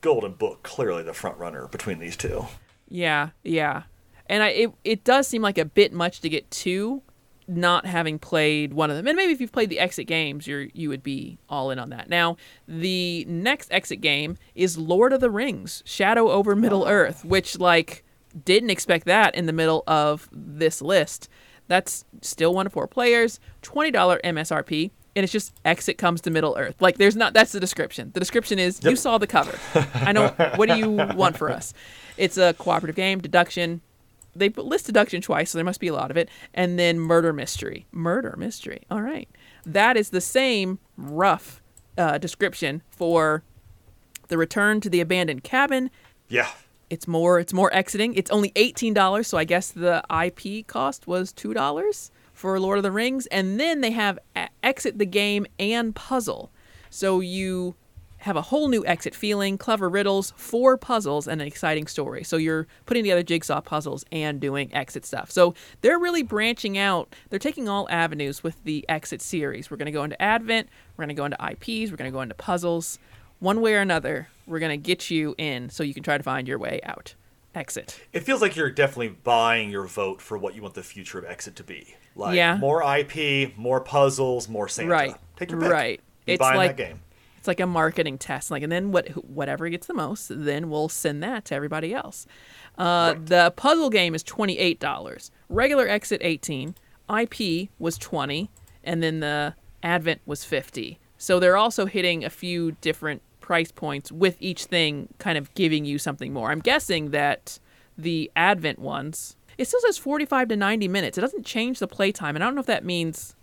Golden Book, clearly the front runner between these two. Yeah, yeah. And I it, it does seem like a bit much to get two not having played one of them. And maybe if you've played the exit games, you're you would be all in on that. Now, the next exit game is Lord of the Rings: Shadow over Middle ah. Earth, which like didn't expect that in the middle of this list. That's still one of four players, $20 MSRP, and it's just exit comes to Middle Earth. Like there's not that's the description. The description is you saw the cover. I know what do you want for us? It's a cooperative game, deduction. They list deduction twice, so there must be a lot of it. And then murder mystery. Murder mystery. All right. That is the same rough uh, description for the return to the abandoned cabin. Yeah, It's more it's more exiting. It's only $18, so I guess the IP cost was $2 for Lord of the Rings and then they have exit the game and puzzle. So you have a whole new exit feeling, clever riddles, four puzzles and an exciting story. So you're putting together jigsaw puzzles and doing exit stuff. So they're really branching out. They're taking all avenues with the exit series. We're going to go into Advent, we're going to go into IPs, we're going to go into puzzles one way or another, we're going to get you in so you can try to find your way out. Exit. It feels like you're definitely buying your vote for what you want the future of Exit to be. Like Yeah. more IP, more puzzles, more Santa. Right. Take your pick. Right. Be It's buying like- that game. It's like a marketing test. Like, and then what? Whatever gets the most, then we'll send that to everybody else. Uh, Right. The puzzle game is twenty eight dollars. Regular exit eighteen. IP was twenty, and then the Advent was fifty. So they're also hitting a few different price points with each thing, kind of giving you something more. I'm guessing that the Advent ones. It still says 45 to 90 minutes. It doesn't change the playtime, and I don't know if that means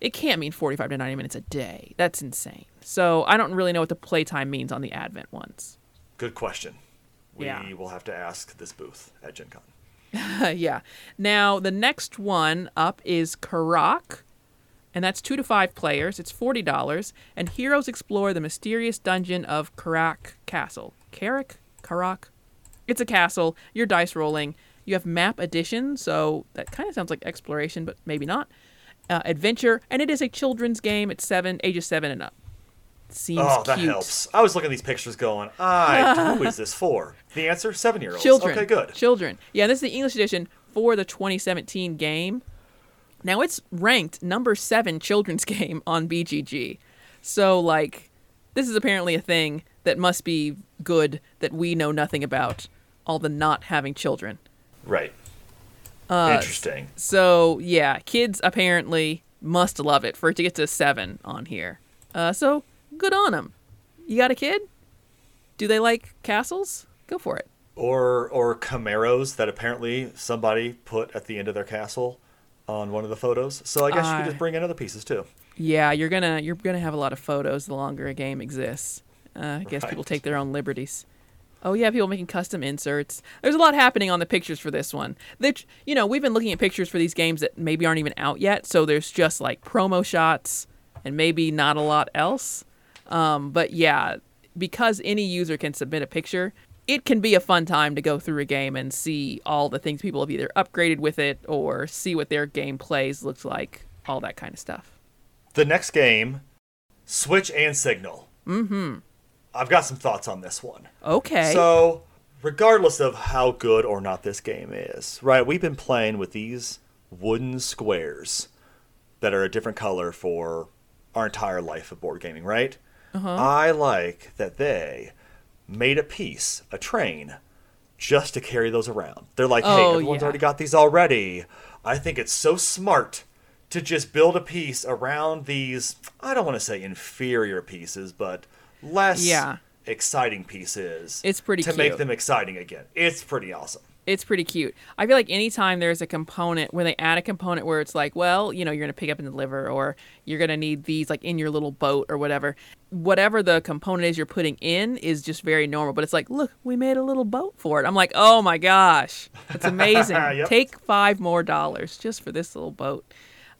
it can't mean 45 to 90 minutes a day. That's insane. So I don't really know what the playtime means on the Advent ones. Good question. We Yeah. will have to ask this booth at Gen Con. <laughs> yeah. Now, the next one up is Karak, and that's two to five players. It's $40, and heroes explore the mysterious dungeon of Karak Castle. Karak? Karak? It's a castle. You're dice rolling. You have map addition, so that kind of sounds like exploration, but maybe not. Uh, adventure, and it is a children's game. It's seven, ages seven and up. Seems Oh, that cute. helps. I was looking at these pictures going, I, who is this for? The answer, seven year olds. Children. Okay, good. Children. Yeah, this is the English edition for the 2017 game. Now it's ranked number seven children's <laughs> game on BGG. So, like, this is apparently a thing that must be good that we know nothing about. All the not having children. Right. Uh, Interesting. So, yeah, kids apparently must love it for it to get to seven on here. Uh, so, good on them. You got a kid? Do they like castles? Go for it. Or or Camaros that apparently somebody put at the end of their castle on one of the photos. So I guess you could just bring in other pieces too. Yeah, you're gonna you're gonna have a lot of photos the longer a game exists. Uh, I guess people take their own liberties. Oh yeah, people making custom inserts. There's a lot happening on the pictures for this one. That you know, we've been looking at pictures for these games that maybe aren't even out yet, so there's just like promo shots and maybe not a lot else. Um, but yeah, because any user can submit a picture, it can be a fun time to go through a game and see all the things people have either upgraded with it or see what their game plays looks like, all that kind of stuff. The next game, Switch and Signal. Mm-hmm. I've got some thoughts on this one. Okay. So, regardless of how good or not this game is, right? We've been playing with these wooden squares that are a different color for our entire life of board gaming, right? Uh-huh. I like that they made a piece, a train, just to carry those around. They're like, hey, Oh, everyone's yeah. already got these already. I think it's so smart to just build a piece around these, I don't want to say inferior pieces, but less Yeah. exciting pieces. It's pretty to make them exciting again. It's pretty awesome. It's pretty cute. I feel like anytime there's a component where they add a component where it's like, well, you know, you're going to pick up and deliver, or you're going to need these like in your little boat or whatever. Whatever the component is you're putting in is just very normal. But it's like, look, we made a little boat for it. I'm like, oh my gosh, that's amazing. <laughs> Yep. Take five more dollars just for this little boat.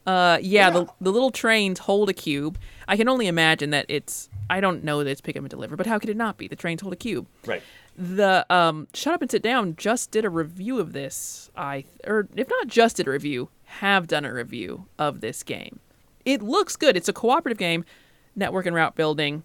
Uh, yeah, The, the little trains hold a cube. I can only imagine that it's. I don't know that it's pick up and deliver, but how could it not be? The trains hold a cube Right. The um shut up and sit down just did a review of this. I or if not just did a review have done a review of this game. It looks good. It's a cooperative game network and route building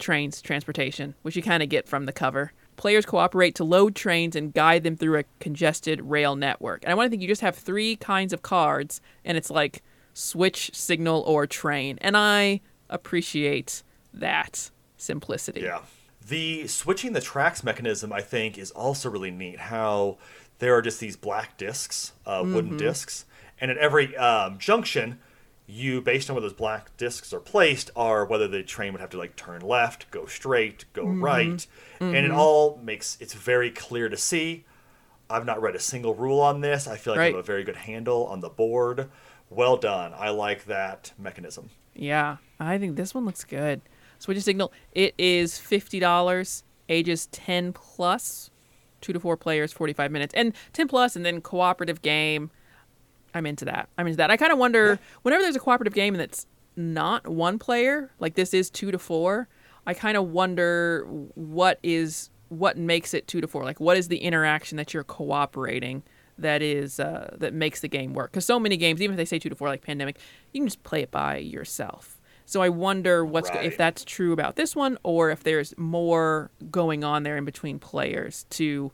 trains transportation which you kind of get from the cover. Players cooperate to load trains and guide them through a congested rail network. And i want to think you just have three kinds of cards and it's like switch signal or train. And i appreciate that simplicity. Yeah. The switching the tracks mechanism, I think, is also really neat. How there are just these black discs, uh, wooden discs, and at every um, junction, you, based on where those black discs are placed, are whether the train would have to like turn left, go straight, go right, and it all makes it's very clear to see. I've not read a single rule on this. I feel like I have a very good handle on the board. Well done. I like that mechanism. Yeah, I think this one looks good. Switch a signal. It is fifty dollars, ages ten plus, two to four players, forty five minutes, and ten plus, and then cooperative game. I'm into that. I'm into that. I kind of wonder whenever there's a cooperative game and it's not one player, like this is two to four. I kind of wonder what is what makes it two to four. Like, what is the interaction that you're cooperating that is uh, that makes the game work? Because so many games, even if they say two to four, like Pandemic, you can just play it by yourself. So I wonder what's go- if that's true about this one, or if there's more going on there in between players to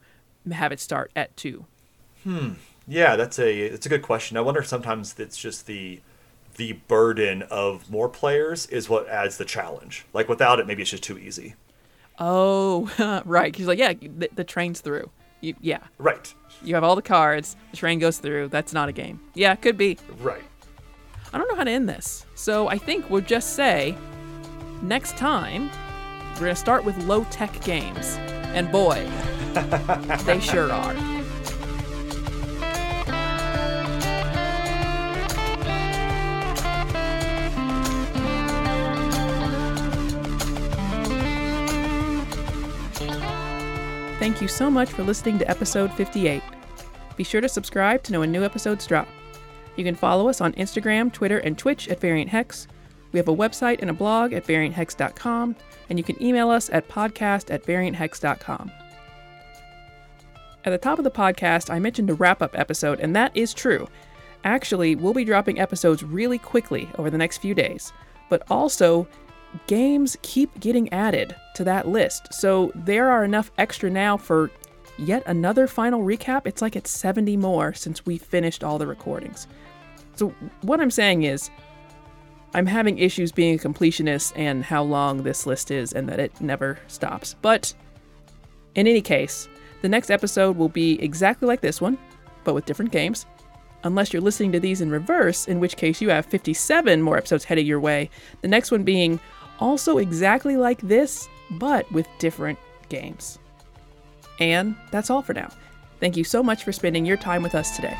have it start at two? Hmm. Yeah, that's a it's a good question. I wonder if sometimes it's just the the burden of more players is what adds the challenge. Like without it, maybe it's just too easy. Oh, <laughs> right. He's like, yeah, the, the train's through. You, yeah, Right. you have all the cards. The train goes through. That's not a game. Yeah, could be. Right. Know how to end this. So I think we'll just say next time we're going to start with low tech games. And boy, <laughs> they sure are. Thank you so much for listening to episode 58. Be sure to subscribe to know when new episodes drop. You can follow us on Instagram, Twitter, and Twitch at Variant Hex. We have a website and a blog at varianthex.com, and you can email us at podcast at varianthex.com. At the top of the podcast, I mentioned a wrap up episode, and that is true. Actually, we'll be dropping episodes really quickly over the next few days, but also, games keep getting added to that list, so there are enough extra now for yet another final recap. It's like it's 70 more since we finished all the recordings. So, what I'm saying is, I'm having issues being a completionist and how long this list is, and that it never stops. But in any case, the next episode will be exactly like this one, but with different games. Unless you're listening to these in reverse, in which case you have 57 more episodes headed your way. The next one being also exactly like this, but with different games. And that's all for now. Thank you so much for spending your time with us today.